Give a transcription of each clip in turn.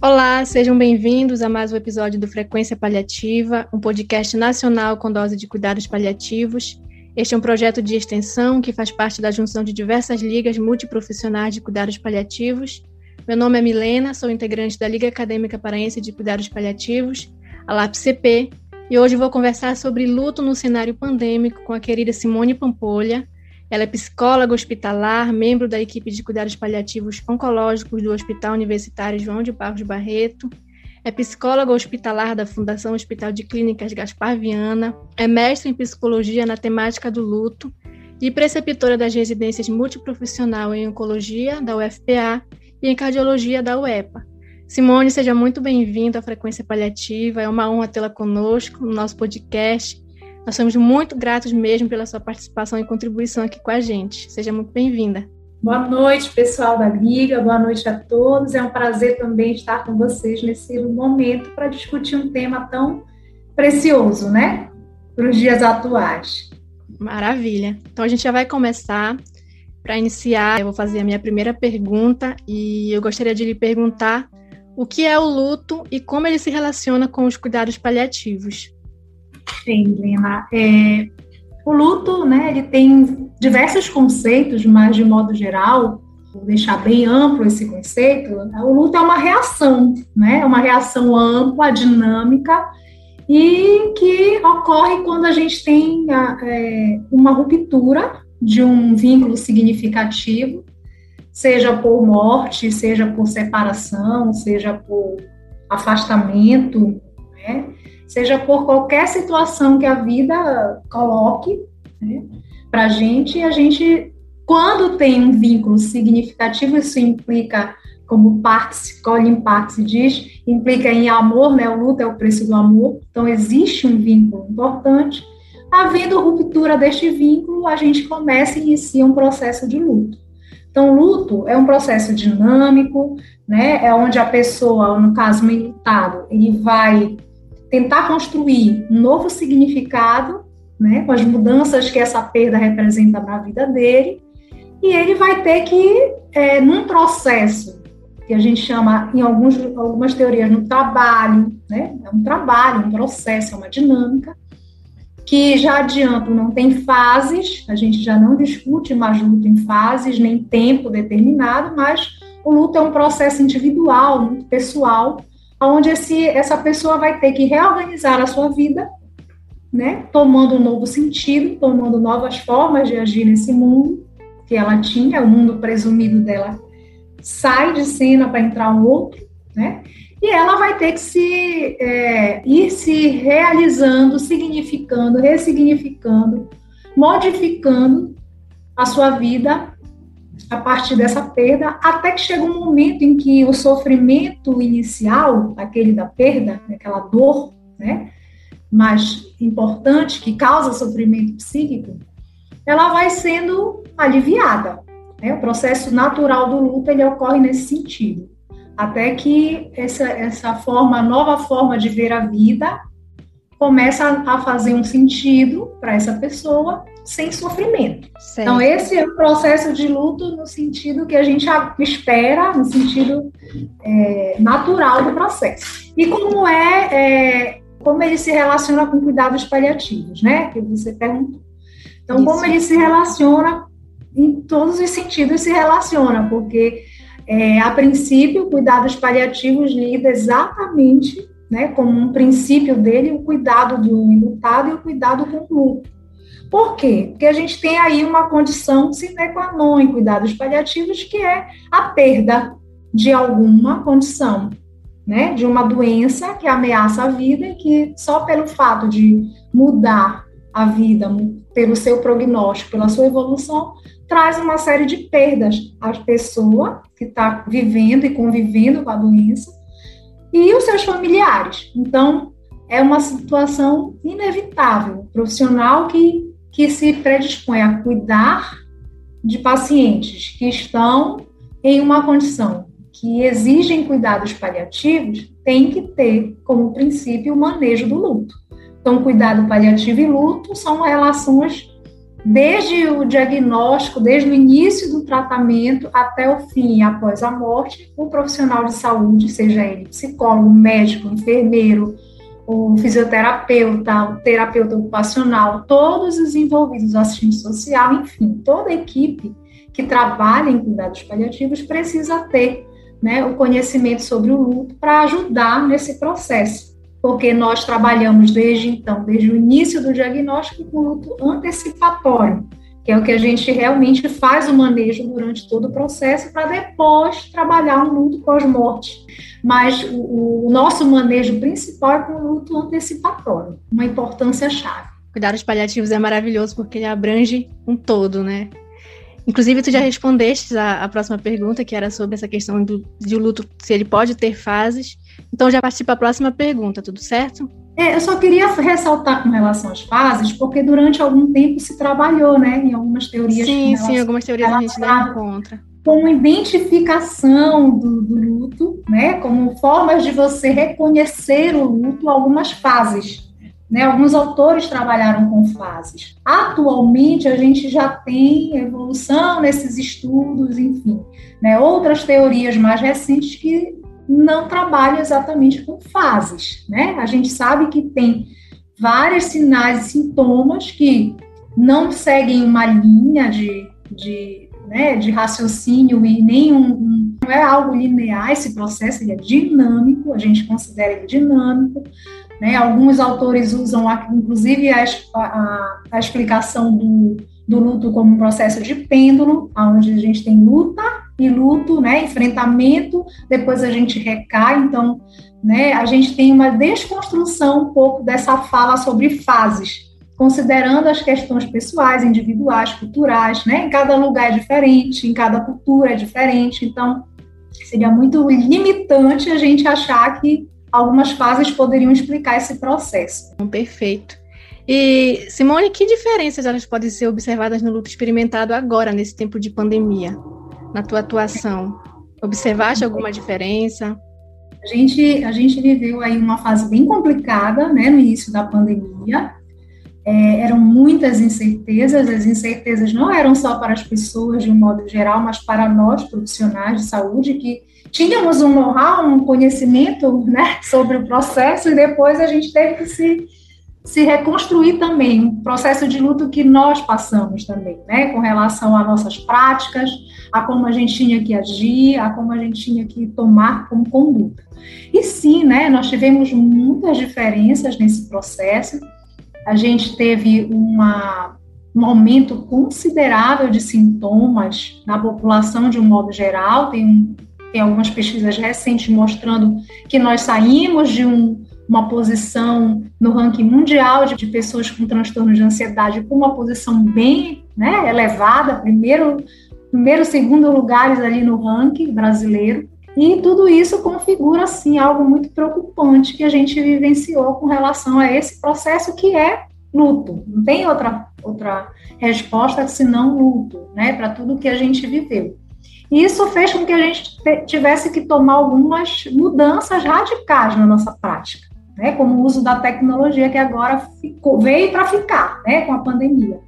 Olá, sejam bem-vindos a mais um episódio do Frequência Paliativa, um podcast nacional com dose de cuidados paliativos. Este é um projeto de extensão que faz parte da junção de diversas ligas multiprofissionais de cuidados paliativos. Meu nome é Milena, sou integrante da Liga Acadêmica Paraense de Cuidados Paliativos, a LAPCP, e hoje vou conversar sobre luto no cenário pandêmico com a querida Simone Pampolha, ela é psicóloga hospitalar, membro da equipe de cuidados paliativos oncológicos do Hospital Universitário João de Barros Barreto, é psicóloga hospitalar da Fundação Hospital de Clínicas Gaspar Viana, é mestre em psicologia na temática do luto e preceptora das residências multiprofissional em oncologia da UFPA e em cardiologia da UEPA. Simone, seja muito bem-vinda à Frequência Paliativa. É uma honra tê-la conosco no nosso podcast nós somos muito gratos mesmo pela sua participação e contribuição aqui com a gente. Seja muito bem-vinda. Boa noite, pessoal da Liga, boa noite a todos. É um prazer também estar com vocês nesse momento para discutir um tema tão precioso, né? Para os dias atuais. Maravilha. Então a gente já vai começar. Para iniciar, eu vou fazer a minha primeira pergunta e eu gostaria de lhe perguntar o que é o luto e como ele se relaciona com os cuidados paliativos. Sim, Lina. É, o luto, né, ele tem diversos conceitos, mas de modo geral, vou deixar bem amplo esse conceito, o luto é uma reação, né, é uma reação ampla, dinâmica, e que ocorre quando a gente tem é, uma ruptura de um vínculo significativo, seja por morte, seja por separação, seja por afastamento, né? Seja por qualquer situação que a vida coloque né, para a gente, a gente, quando tem um vínculo significativo, isso implica, como Parks, Colin Parks diz, implica em amor, né, o luto é o preço do amor, então existe um vínculo importante. Havendo ruptura deste vínculo, a gente começa e inicia um processo de luto. Então, luto é um processo dinâmico, né? É onde a pessoa, no caso, o ele vai tentar construir um novo significado, né, com as mudanças que essa perda representa na vida dele, e ele vai ter que, é, num processo que a gente chama, em alguns, algumas teorias, no trabalho, né, é um trabalho, um processo, é uma dinâmica, que já adianto, não tem fases, a gente já não discute mais luto em fases, nem tempo determinado, mas o luto é um processo individual, muito pessoal, onde esse, essa pessoa vai ter que reorganizar a sua vida, né, tomando um novo sentido, tomando novas formas de agir nesse mundo que ela tinha, o mundo presumido dela sai de cena para entrar um outro, né, e ela vai ter que se é, ir se realizando, significando, ressignificando, modificando a sua vida a partir dessa perda, até que chega um momento em que o sofrimento inicial, aquele da perda, aquela dor, né, mais importante que causa sofrimento psíquico, ela vai sendo aliviada. Né? O processo natural do luto ele ocorre nesse sentido, até que essa, essa forma, nova forma de ver a vida começa a fazer um sentido para essa pessoa sem sofrimento. Certo. Então, esse é o processo de luto no sentido que a gente espera, no sentido é, natural do processo. E como é, é, como ele se relaciona com cuidados paliativos, né? Que você perguntou. Então, Isso. como ele se relaciona, em todos os sentidos se relaciona, porque é, a princípio, cuidados paliativos lida exatamente, né, como um princípio dele, o cuidado do enlutado e o cuidado com o luto. Por quê? Porque a gente tem aí uma condição sine qua non em cuidados paliativos, que é a perda de alguma condição, né? De uma doença que ameaça a vida e que só pelo fato de mudar a vida, pelo seu prognóstico, pela sua evolução, traz uma série de perdas à pessoa que está vivendo e convivendo com a doença e os seus familiares. Então, é uma situação inevitável, profissional que que se predispõe a cuidar de pacientes que estão em uma condição que exigem cuidados paliativos, tem que ter como princípio o manejo do luto. Então, cuidado paliativo e luto são relações desde o diagnóstico, desde o início do tratamento até o fim, após a morte, o profissional de saúde, seja ele psicólogo, médico, enfermeiro, o fisioterapeuta, o terapeuta ocupacional, todos os envolvidos, o assistente social, enfim, toda a equipe que trabalha em cuidados paliativos precisa ter né, o conhecimento sobre o luto para ajudar nesse processo, porque nós trabalhamos desde então, desde o início do diagnóstico, com luto antecipatório, que é o que a gente realmente faz o manejo durante todo o processo para depois trabalhar um luto pós-morte. Mas o, o, nosso manejo principal é com o luto antecipatório, uma importância chave. Cuidados paliativos é maravilhoso porque ele abrange um todo, né? Inclusive, tu já respondeste a, a próxima pergunta, que era sobre essa questão do, de luto, se ele pode ter fases. Então, já parti para a próxima pergunta, tudo certo? É, eu só queria ressaltar com relação às fases, porque durante algum tempo se trabalhou, né, em algumas teorias. Sim, sim, algumas teorias a gente não encontra. Como identificação do, do luto, né, como formas de você reconhecer o luto, algumas fases. Né, alguns autores trabalharam com fases. Atualmente, a gente já tem evolução nesses estudos, enfim, né, outras teorias mais recentes que não trabalham exatamente com fases. Né? A gente sabe que tem vários sinais e sintomas que não seguem uma linha de, de, né, de raciocínio e nenhum. Não é algo linear esse processo, ele é dinâmico, a gente considera ele dinâmico, né? Alguns autores usam, inclusive, a, a, a explicação do, do luto como um processo de pêndulo, onde a gente tem luta e luto, né, enfrentamento, depois a gente recai, então, né, a gente tem uma desconstrução um pouco dessa fala sobre fases, considerando as questões pessoais, individuais, culturais, né, em cada lugar é diferente, em cada cultura é diferente, então seria muito limitante a gente achar que algumas fases poderiam explicar esse processo. Perfeito. E, Simone, que diferenças elas podem ser observadas no luto experimentado agora, nesse tempo de pandemia, na tua atuação? Observaste alguma diferença? A gente, a gente viveu aí uma fase bem complicada, né, no início da pandemia. É, eram muitas incertezas, as incertezas não eram só para as pessoas de um modo geral, mas para nós, profissionais de saúde, que tínhamos um know-how, um conhecimento né, sobre o processo, e depois a gente teve que se, se reconstruir também, um processo de luto que nós passamos também, né, com relação às nossas práticas, a como a gente tinha que agir, a como a gente tinha que tomar como conduta. E sim, né, nós tivemos muitas diferenças nesse processo, a gente teve uma, um aumento considerável de sintomas na população de um modo geral, tem tem algumas pesquisas recentes mostrando que nós saímos de um, uma posição no ranking mundial de, pessoas com transtorno de ansiedade com uma posição bem né, elevada, primeiro, primeiro, segundo lugares ali no ranking brasileiro. E tudo isso configura, assim, algo muito preocupante que a gente vivenciou com relação a esse processo que é luto. Não tem outra, outra resposta senão luto, né, para tudo que a gente viveu. E isso fez com que a gente tivesse que tomar algumas mudanças radicais na nossa prática, né? como o uso da tecnologia que agora ficou, veio para ficar né? com a pandemia.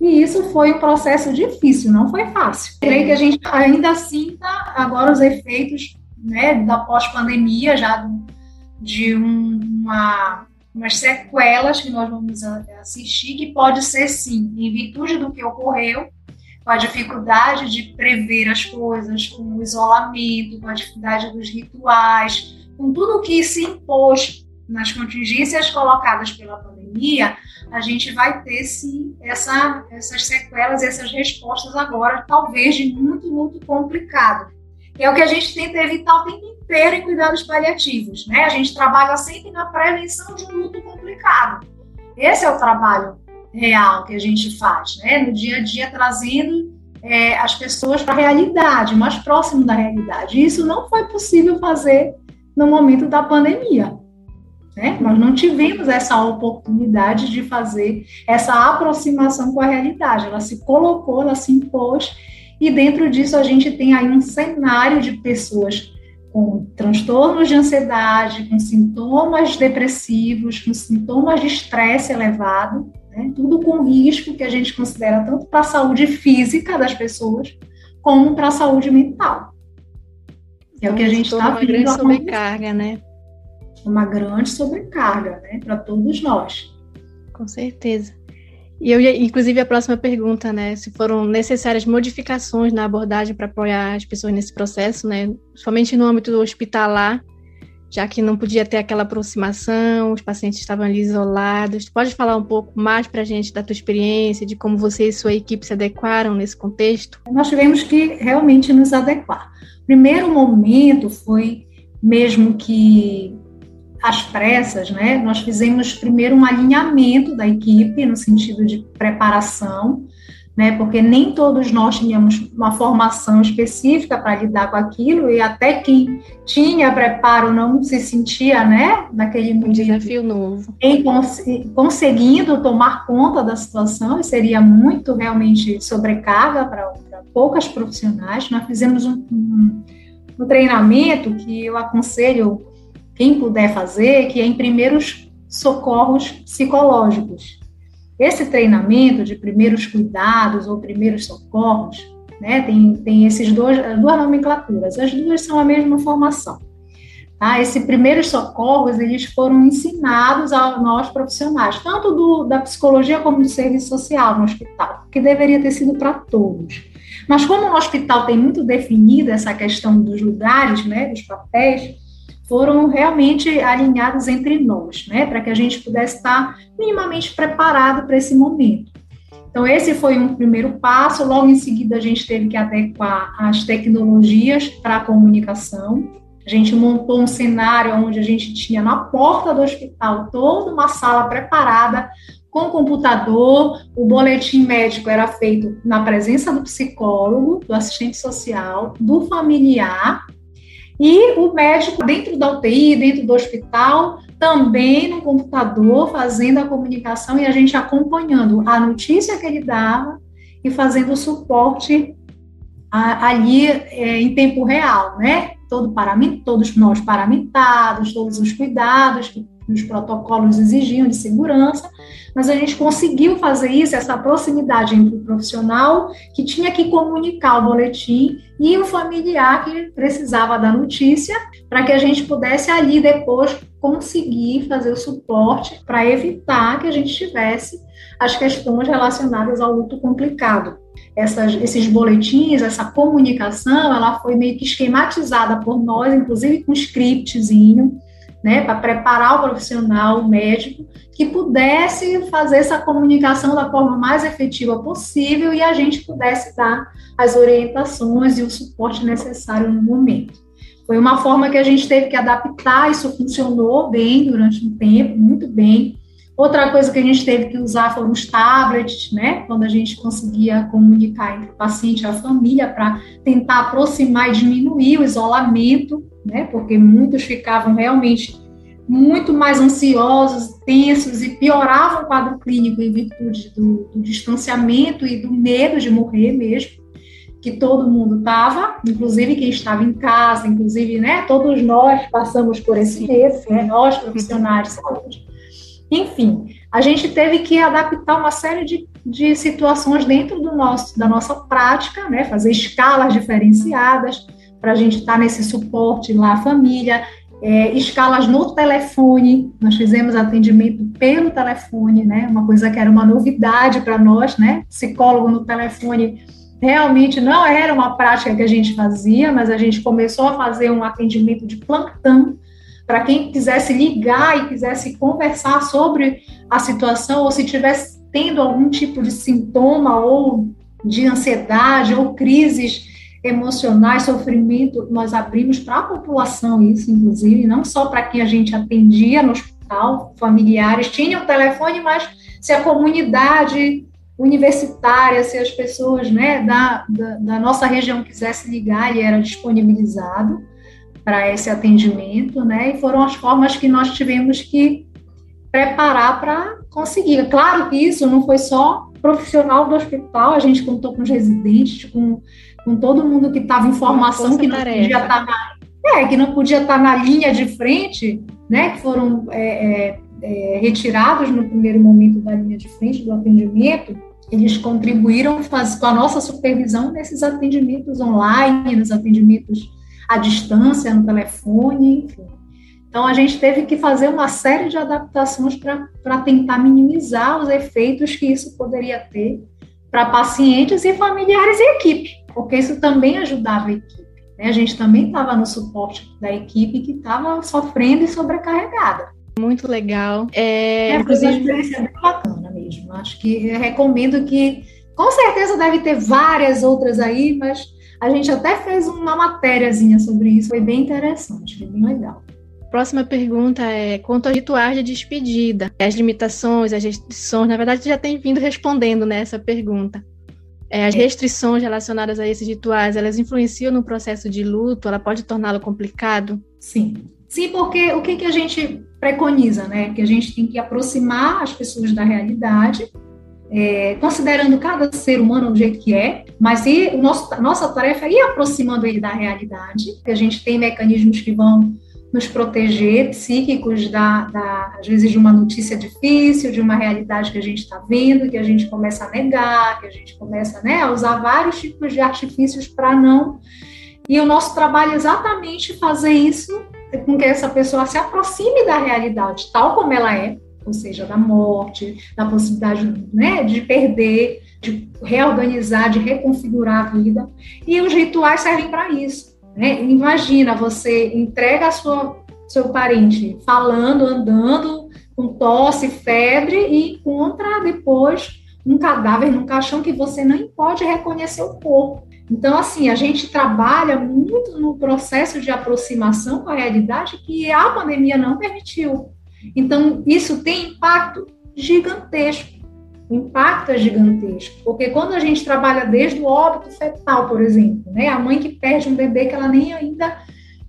E isso foi um processo difícil, não foi fácil. Creio que a gente ainda sinta agora os efeitos né, da pós-pandemia, já de um, uma, umas sequelas que nós vamos assistir, que pode ser sim, em virtude do que ocorreu, com a dificuldade de prever as coisas, com o isolamento, com a dificuldade dos rituais, com tudo o que se impôs nas contingências colocadas pela pandemia, a gente vai ter sim essa, essas sequelas, essas respostas agora, talvez de muito, muito complicado. É o que a gente tenta evitar o tempo inteiro em cuidados paliativos, né? A gente trabalha sempre na prevenção de um luto complicado. Esse é o trabalho real que a gente faz, né? No dia a dia, trazendo é, as pessoas para a realidade, mais próximo da realidade. E isso não foi possível fazer no momento da pandemia. Né? Nós não tivemos essa oportunidade de fazer essa aproximação com a realidade. Ela se colocou, ela se impôs, e dentro disso a gente tem aí um cenário de pessoas com transtornos de ansiedade, com sintomas depressivos, com sintomas de estresse elevado, né? tudo com risco que a gente considera tanto para a saúde física das pessoas, como para a saúde mental. É o que a gente está vendo. Uma grande sobrecarga, né? Uma grande sobrecarga, né? Para todos nós. Com certeza. E eu, inclusive, a próxima pergunta, né? Se foram necessárias modificações na abordagem para apoiar as pessoas nesse processo, né? Somente no âmbito hospitalar, já que não podia ter aquela aproximação, os pacientes estavam ali isolados. Pode falar um pouco mais para a gente da tua experiência, de como você e sua equipe se adequaram nesse contexto? Nós tivemos que realmente nos adequar. Primeiro momento foi mesmo que às pressas, né? Nós fizemos primeiro um alinhamento da equipe no sentido de preparação, né? Porque nem todos nós tínhamos uma formação específica para lidar com aquilo e até quem tinha preparo não se sentia, né? Naquele um desafio novo. Em cons conseguindo tomar conta da situação e seria muito realmente sobrecarga para poucas profissionais. Nós fizemos um, um, um treinamento que eu aconselho quem puder fazer, que é em primeiros socorros psicológicos. Esse treinamento de primeiros cuidados ou primeiros socorros, né, tem, tem esses dois, duas nomenclaturas, as duas são a mesma formação. Tá? Esses primeiros socorros, eles foram ensinados a nós profissionais, tanto do, da psicologia como do serviço social no hospital, que deveria ter sido para todos. Mas como no hospital tem muito definida essa questão dos lugares, né, dos papéis, foram realmente alinhados entre nós, né, para que a gente pudesse estar minimamente preparado para esse momento. Então, esse foi um primeiro passo. Logo em seguida, a gente teve que adequar as tecnologias para a comunicação. A gente montou um cenário onde a gente tinha na porta do hospital toda uma sala preparada com computador. O boletim médico era feito na presença do psicólogo, do assistente social, do familiar e o médico dentro da UTI, dentro do hospital, também no computador, fazendo a comunicação e a gente acompanhando a notícia que ele dava e fazendo o suporte a, ali é, em tempo real, né? Todo paramento, todos nós paramentados, todos os cuidados que os protocolos exigiam de segurança, mas a gente conseguiu fazer isso, essa proximidade entre o profissional que tinha que comunicar o boletim e o familiar que precisava da notícia, para que a gente pudesse ali depois conseguir fazer o suporte para evitar que a gente tivesse as questões relacionadas ao luto complicado. Essas, esses boletins, essa comunicação, ela foi meio que esquematizada por nós, inclusive com scriptzinho, né, para preparar o profissional o médico que pudesse fazer essa comunicação da forma mais efetiva possível e a gente pudesse dar as orientações e o suporte necessário no momento. Foi uma forma que a gente teve que adaptar, isso funcionou bem durante um tempo, muito bem. Outra coisa que a gente teve que usar foram os tablets, né? Quando a gente conseguia comunicar entre o paciente e a família para tentar aproximar e diminuir o isolamento, né? Porque muitos ficavam realmente muito mais ansiosos, tensos e pioravam o quadro clínico em virtude do, do distanciamento e do medo de morrer mesmo, que todo mundo estava, inclusive quem estava em casa, inclusive, né? Todos nós passamos por esse medo, né? Nós profissionais de saúde enfim, a gente teve que adaptar uma série de, de situações dentro do nosso, da nossa prática, né? fazer escalas diferenciadas para a gente estar tá nesse suporte lá família, é, escalas no telefone, nós fizemos atendimento pelo telefone, né? Uma coisa que era uma novidade para nós, né? Psicólogo no telefone realmente não era uma prática que a gente fazia, mas a gente começou a fazer um atendimento de plantão para quem quisesse ligar e quisesse conversar sobre a situação, ou se tivesse tendo algum tipo de sintoma ou de ansiedade ou crises emocionais, sofrimento, nós abrimos para a população isso, inclusive, não só para quem a gente atendia no hospital, familiares tinham telefone, mas se a comunidade universitária, se as pessoas né, da, da, da nossa região quisessem ligar, ele era disponibilizado para esse atendimento, né? E foram as formas que nós tivemos que preparar para conseguir. Claro que isso não foi só profissional do hospital, a gente contou com os residentes, com, com todo mundo que estava em formação, que não podia estar tá na, é, que não podia estar tá na linha de frente, né? Que foram é, é, é, retirados no primeiro momento da linha de frente do atendimento, eles contribuíram faz, com a nossa supervisão nesses atendimentos online, nos atendimentos à distância, no telefone, enfim. Então, a gente teve que fazer uma série de adaptações para tentar minimizar os efeitos que isso poderia ter para pacientes e familiares e equipe, porque isso também ajudava a equipe. Né? A gente também estava no suporte da equipe que estava sofrendo e sobrecarregada. Muito legal. É, é inclusive... uma experiência bem bacana mesmo. Acho que recomendo que, com certeza deve ter várias outras aí, mas a gente até fez uma matériazinha sobre isso, foi bem interessante, foi bem legal. Próxima pergunta é quanto aos rituais de despedida, as limitações, as restrições. Na verdade, já tem vindo respondendo nessa né, pergunta. É, as restrições relacionadas a esses rituais, elas influenciam no processo de luto? Ela pode torná-lo complicado? Sim. Sim, porque o que, que a gente preconiza, né? Que a gente tem que aproximar as pessoas da realidade, é, considerando cada ser humano do jeito que é, mas e o nosso, nossa tarefa é ir aproximando ele da realidade, que a gente tem mecanismos que vão nos proteger psíquicos da, da, às vezes de uma notícia difícil, de uma realidade que a gente está vendo, que a gente começa a negar, que a gente começa né, a usar vários tipos de artifícios para não. E o nosso trabalho é exatamente fazer isso com que essa pessoa se aproxime da realidade tal como ela é, ou seja, da morte, da possibilidade né, de perder, de reorganizar, de reconfigurar a vida. E os rituais servem para isso né? Imagina, você entrega a sua seu parente falando, andando, com tosse, febre e encontra depois um cadáver num caixão que você nem pode reconhecer o corpo. Então, assim, a gente trabalha muito no processo de aproximação com a realidade que a pandemia não permitiu. Então, isso tem impacto gigantesco o impacto é gigantesco, porque quando a gente trabalha desde o óbito fetal, por exemplo, né, a mãe que perde um bebê que ela nem ainda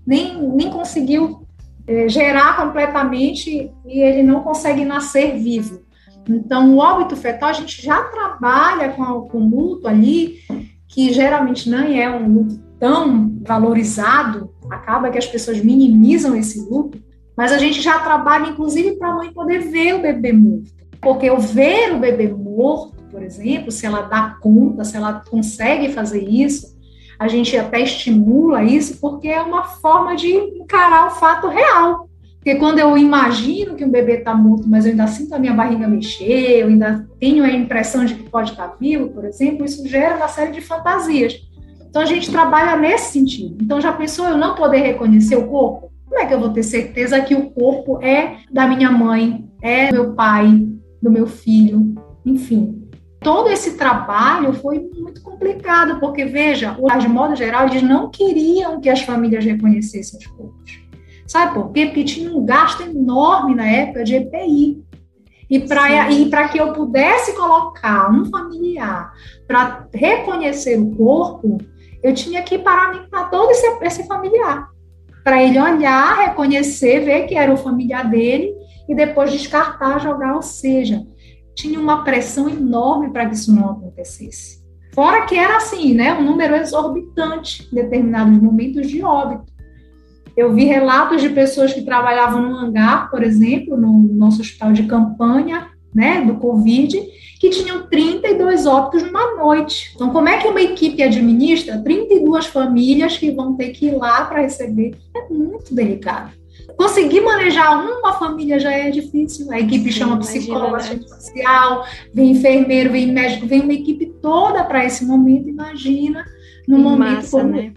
nem, nem conseguiu é, gerar completamente e ele não consegue nascer vivo. Então, o óbito fetal, a gente já trabalha com, com o luto ali, que geralmente não é um luto tão valorizado, acaba que as pessoas minimizam esse luto, mas a gente já trabalha, inclusive, para a mãe poder ver o bebê morto. Porque eu ver o bebê morto, por exemplo, se ela dá conta, se ela consegue fazer isso, a gente até estimula isso, porque é uma forma de encarar o fato real. Porque quando eu imagino que um bebê está morto, mas eu ainda sinto a minha barriga mexer, eu ainda tenho a impressão de que pode estar tá vivo, por exemplo, isso gera uma série de fantasias. Então a gente trabalha nesse sentido. Então já pensou eu não poder reconhecer o corpo? Como é que eu vou ter certeza que o corpo é da minha mãe, é do meu pai, do meu filho, enfim. Todo esse trabalho foi muito complicado, porque, veja, de modo geral, eles não queriam que as famílias reconhecessem os corpos. Sabe por quê? Porque tinha um gasto enorme na época de EPI. E para que eu pudesse colocar um familiar para reconhecer o corpo, eu tinha que paramentar todo esse, esse familiar. Para ele olhar, reconhecer, ver que era o familiar dele e depois descartar, jogar, ou seja, tinha uma pressão enorme para que isso não acontecesse. Fora que era assim, né, um número exorbitante em determinados momentos de óbito. Eu vi relatos de pessoas que trabalhavam no hangar, por exemplo, no nosso hospital de campanha, né, do Covid, que tinham 32 óbitos numa noite. Então, como é que uma equipe administra 32 famílias que vão ter que ir lá para receber? É muito delicado. Conseguir manejar uma família já é difícil. A equipe Sim, chama psicólogo, assistente social, vem enfermeiro, vem médico, vem uma equipe toda para esse momento. Imagina no momento massa, como, né?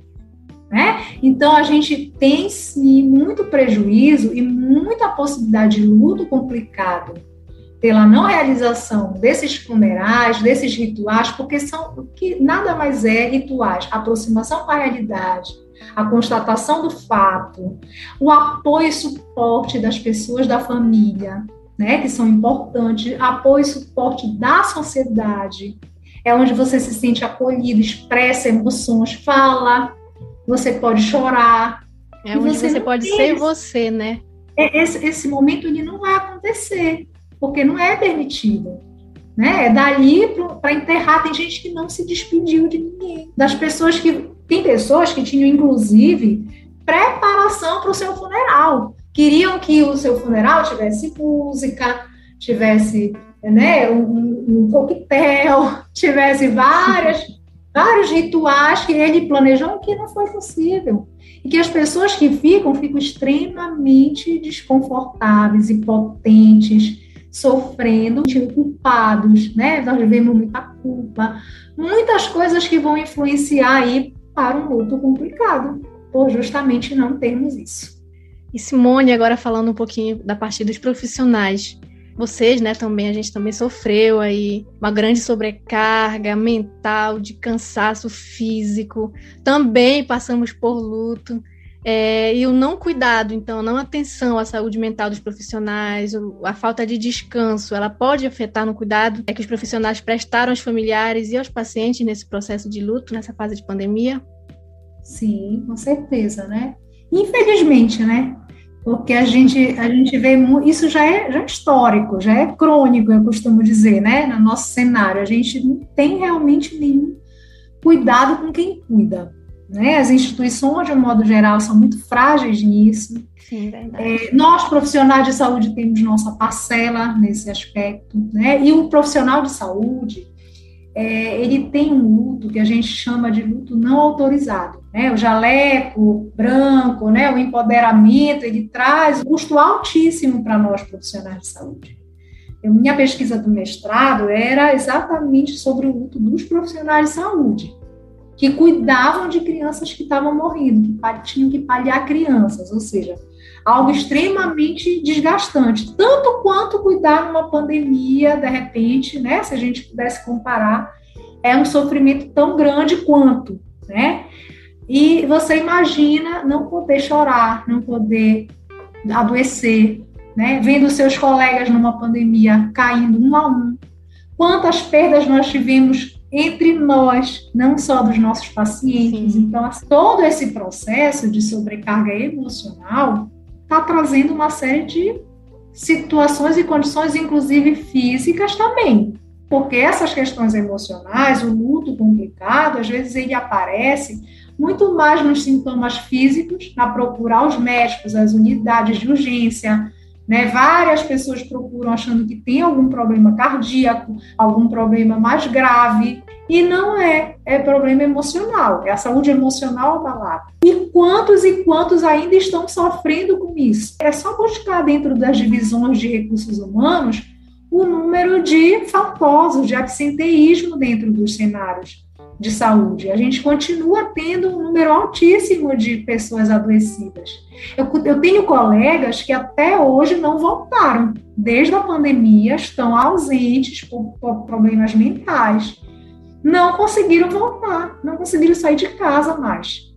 né? Então a gente tem sim muito prejuízo e muita possibilidade de luto complicado pela não realização desses funerais, desses rituais, porque são que nada mais é rituais, aproximação com a realidade, a constatação do fato, o apoio e suporte das pessoas da família, né, que são importantes, apoio e suporte da sociedade, é onde você se sente acolhido, expressa emoções, fala, você pode chorar. É onde você, você pode ser você, né? É, esse, esse momento ele não vai acontecer, porque não é permitido. Né? É dali para enterrar. Tem gente que não se despediu de ninguém. Das pessoas que tem pessoas que tinham, inclusive, preparação para o seu funeral. queriam que o seu funeral tivesse música, tivesse né, um, um coquetel, tivesse várias, vários rituais que ele planejou que não foi possível. E que as pessoas que ficam, ficam extremamente desconfortáveis, impotentes, sofrendo, culpados, né? Nós vivemos muita culpa, muitas coisas que vão influenciar aí para um luto complicado, por justamente não termos isso. E Simone, agora falando um pouquinho da parte dos profissionais, vocês, né, também, a gente também sofreu aí uma grande sobrecarga mental, de cansaço físico, também passamos por luto. É, e o não cuidado, então, não atenção à saúde mental dos profissionais, a falta de descanso, ela pode afetar no cuidado é que os profissionais prestaram aos familiares e aos pacientes nesse processo de luto, nessa fase de pandemia? Sim, com certeza, né? Infelizmente, né? porque a gente, a gente vê isso já é, já é histórico, já é crônico, eu costumo dizer, né, no nosso cenário. A gente não tem realmente nenhum cuidado com quem cuida. Né? As instituições, de um modo geral, são muito frágeis nisso. Sim, verdade. É, nós, profissionais de saúde, temos nossa parcela nesse aspecto. Né? E o profissional de saúde, é, ele tem um luto que a gente chama de luto não autorizado. Né? O jaleco branco, né? o empoderamento, ele traz um custo altíssimo para nós profissionais de saúde. Eu, minha pesquisa do mestrado era exatamente sobre o luto dos profissionais de saúde, que cuidavam de crianças que estavam morrendo, que tinham que paliar crianças, ou seja, algo extremamente desgastante, tanto quanto cuidar numa pandemia, de repente, né, se a gente pudesse comparar, é um sofrimento tão grande quanto, né? E você imagina não poder chorar, não poder adoecer, né? Vendo seus colegas numa pandemia caindo um a um. Quantas perdas nós tivemos entre nós, não só dos nossos pacientes. Sim. Então, todo esse processo de sobrecarga emocional está trazendo uma série de situações e condições, inclusive físicas também. Porque essas questões emocionais, o luto complicado, às vezes ele aparece muito mais nos sintomas físicos, na procurar os médicos, as unidades de urgência, né? Várias pessoas procuram achando que tem algum problema cardíaco, algum problema mais grave, e não é, é problema emocional, é a saúde emocional abalada. E quantos e quantos ainda estão sofrendo com isso? É só buscar dentro das divisões de recursos humanos o número de faltosos, de absenteísmo dentro dos cenários de saúde. A gente continua tendo um número altíssimo de pessoas adoecidas. Eu, eu tenho colegas que até hoje não voltaram, desde a pandemia, estão ausentes por, por problemas mentais. Não conseguiram voltar, não conseguiram sair de casa mais.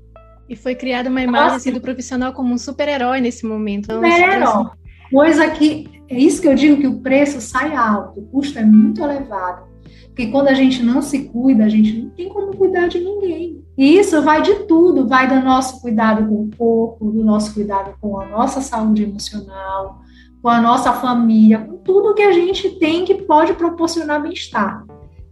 E foi criada uma imagem assim, do profissional como um super-herói nesse momento. Super-herói. Coisa que é isso que eu digo que o preço sai alto, o custo é muito elevado. Porque quando a gente não se cuida, a gente não tem como cuidar de ninguém. E isso vai de tudo, vai do nosso cuidado com o corpo, do nosso cuidado com a nossa saúde emocional, com a nossa família, com tudo que a gente tem que pode proporcionar bem-estar.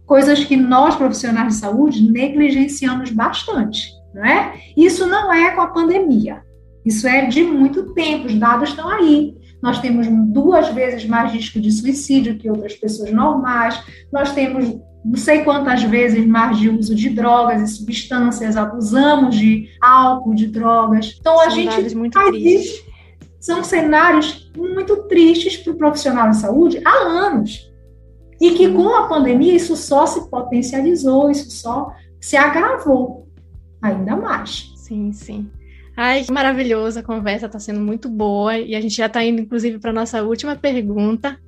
Coisas que nós, profissionais de saúde, negligenciamos bastante, não é? Isso não é com a pandemia. Isso é de muito tempo, os dados estão aí nós temos duas vezes mais risco de suicídio que outras pessoas normais, nós temos não sei quantas vezes mais de uso de drogas e substâncias, abusamos de álcool, de drogas. Então São a gente muito faz tristes. isso. São cenários muito tristes para o profissional de saúde há anos. E que com a pandemia isso só se potencializou, isso só se agravou ainda mais. Sim, sim. Ai, que maravilhoso, a conversa está sendo muito boa e a gente já está indo, inclusive, para a nossa última pergunta.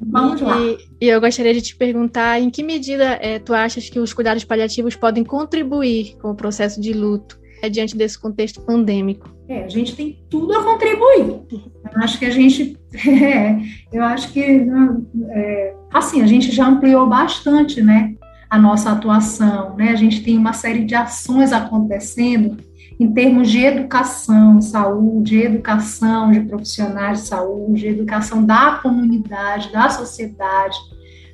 Vamos e, lá. E eu gostaria de te perguntar em que medida é, tu achas que os cuidados paliativos podem contribuir com o processo de luto é, diante desse contexto pandêmico? É, a gente tem tudo a contribuir. Eu acho que a gente, é, eu acho que, é, assim, a gente já ampliou bastante, né, a nossa atuação, né? A gente tem uma série de ações acontecendo em termos de educação, saúde, educação de profissionais de saúde, educação da comunidade, da sociedade,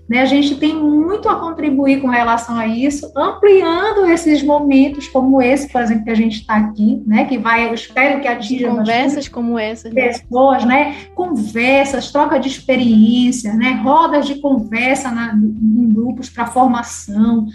Né? A gente tem muito a contribuir com relação a isso, ampliando esses momentos como esse, por exemplo, que a gente está aqui, né? que vai, eu espero que atinja conversas como essas, né? pessoas, né? conversas, troca de experiência, né? rodas de conversa na, em grupos para formação,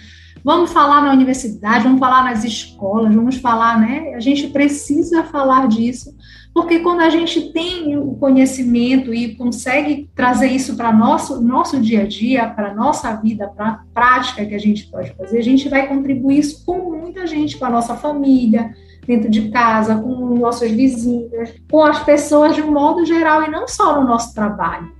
Vamos falar na universidade, vamos falar nas escolas, vamos falar, né? A gente precisa falar disso, porque quando a gente tem o conhecimento e consegue trazer isso para nosso nosso dia a dia, para nossa vida, para a prática que a gente pode fazer, a gente vai contribuir isso com muita gente, com a nossa família, dentro de casa, com nossos vizinhos, com as pessoas de um modo geral e não só no nosso trabalho.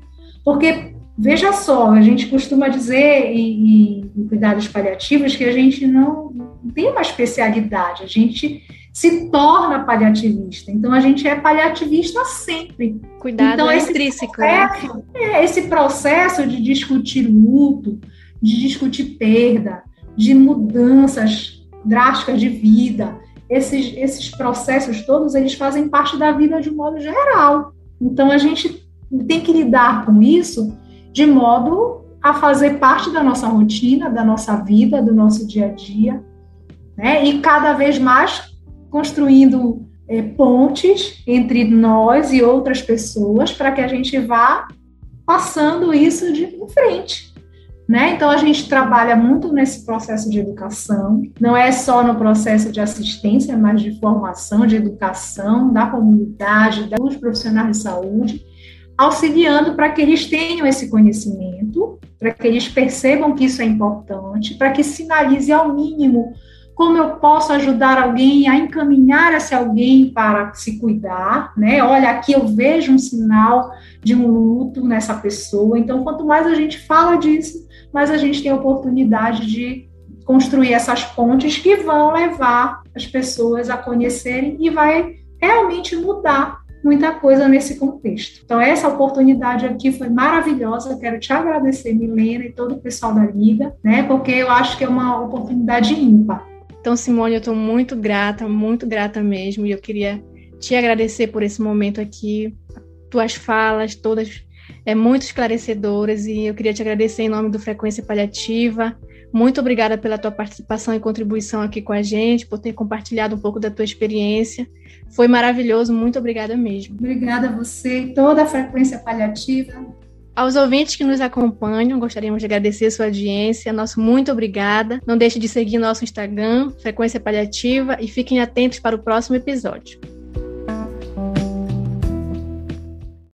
Porque Veja só, a gente costuma dizer em, em, cuidados paliativos que a gente não tem uma especialidade, a gente se torna paliativista. Então, a gente é paliativista sempre. Cuidado então, é esse intrínseco. Né? Processo, né? é, esse processo de discutir luto, de discutir perda, de mudanças drásticas de vida, esses, esses processos todos, eles fazem parte da vida de um modo geral. Então, a gente tem que lidar com isso de modo a fazer parte da nossa rotina, da nossa vida, do nosso dia a dia, né? E cada vez mais construindo é, pontes entre nós e outras pessoas para que a gente vá passando isso de em frente. Né? Então, a gente trabalha muito nesse processo de educação, não é só no processo de assistência, mas de formação, de educação da comunidade, dos profissionais de saúde, auxiliando para que eles tenham esse conhecimento, para que eles percebam que isso é importante, para que sinalize ao mínimo como eu posso ajudar alguém a encaminhar esse alguém para se cuidar, né? Olha, aqui eu vejo um sinal de um luto nessa pessoa. Então, quanto mais a gente fala disso, mais a gente tem a oportunidade de construir essas pontes que vão levar as pessoas a conhecerem e vai realmente mudar muita coisa nesse contexto. Então, essa oportunidade aqui foi maravilhosa. Quero te agradecer, Milena, e todo o pessoal da Liga, né? Porque eu acho que é uma oportunidade ímpar. Então, Simone, eu estou muito grata, muito grata mesmo, e eu queria te agradecer por esse momento aqui. Tuas falas, todas é, muito esclarecedoras, e eu queria te agradecer em nome do Frequência Paliativa. Muito obrigada pela tua participação e contribuição aqui com a gente, por ter compartilhado um pouco da tua experiência. Foi maravilhoso, muito obrigada mesmo. Obrigada a você, toda a frequência paliativa. Aos ouvintes que nos acompanham, gostaríamos de agradecer a sua audiência. Nosso muito obrigada. Não deixe de seguir nosso Instagram, Frequência Paliativa, e fiquem atentos para o próximo episódio.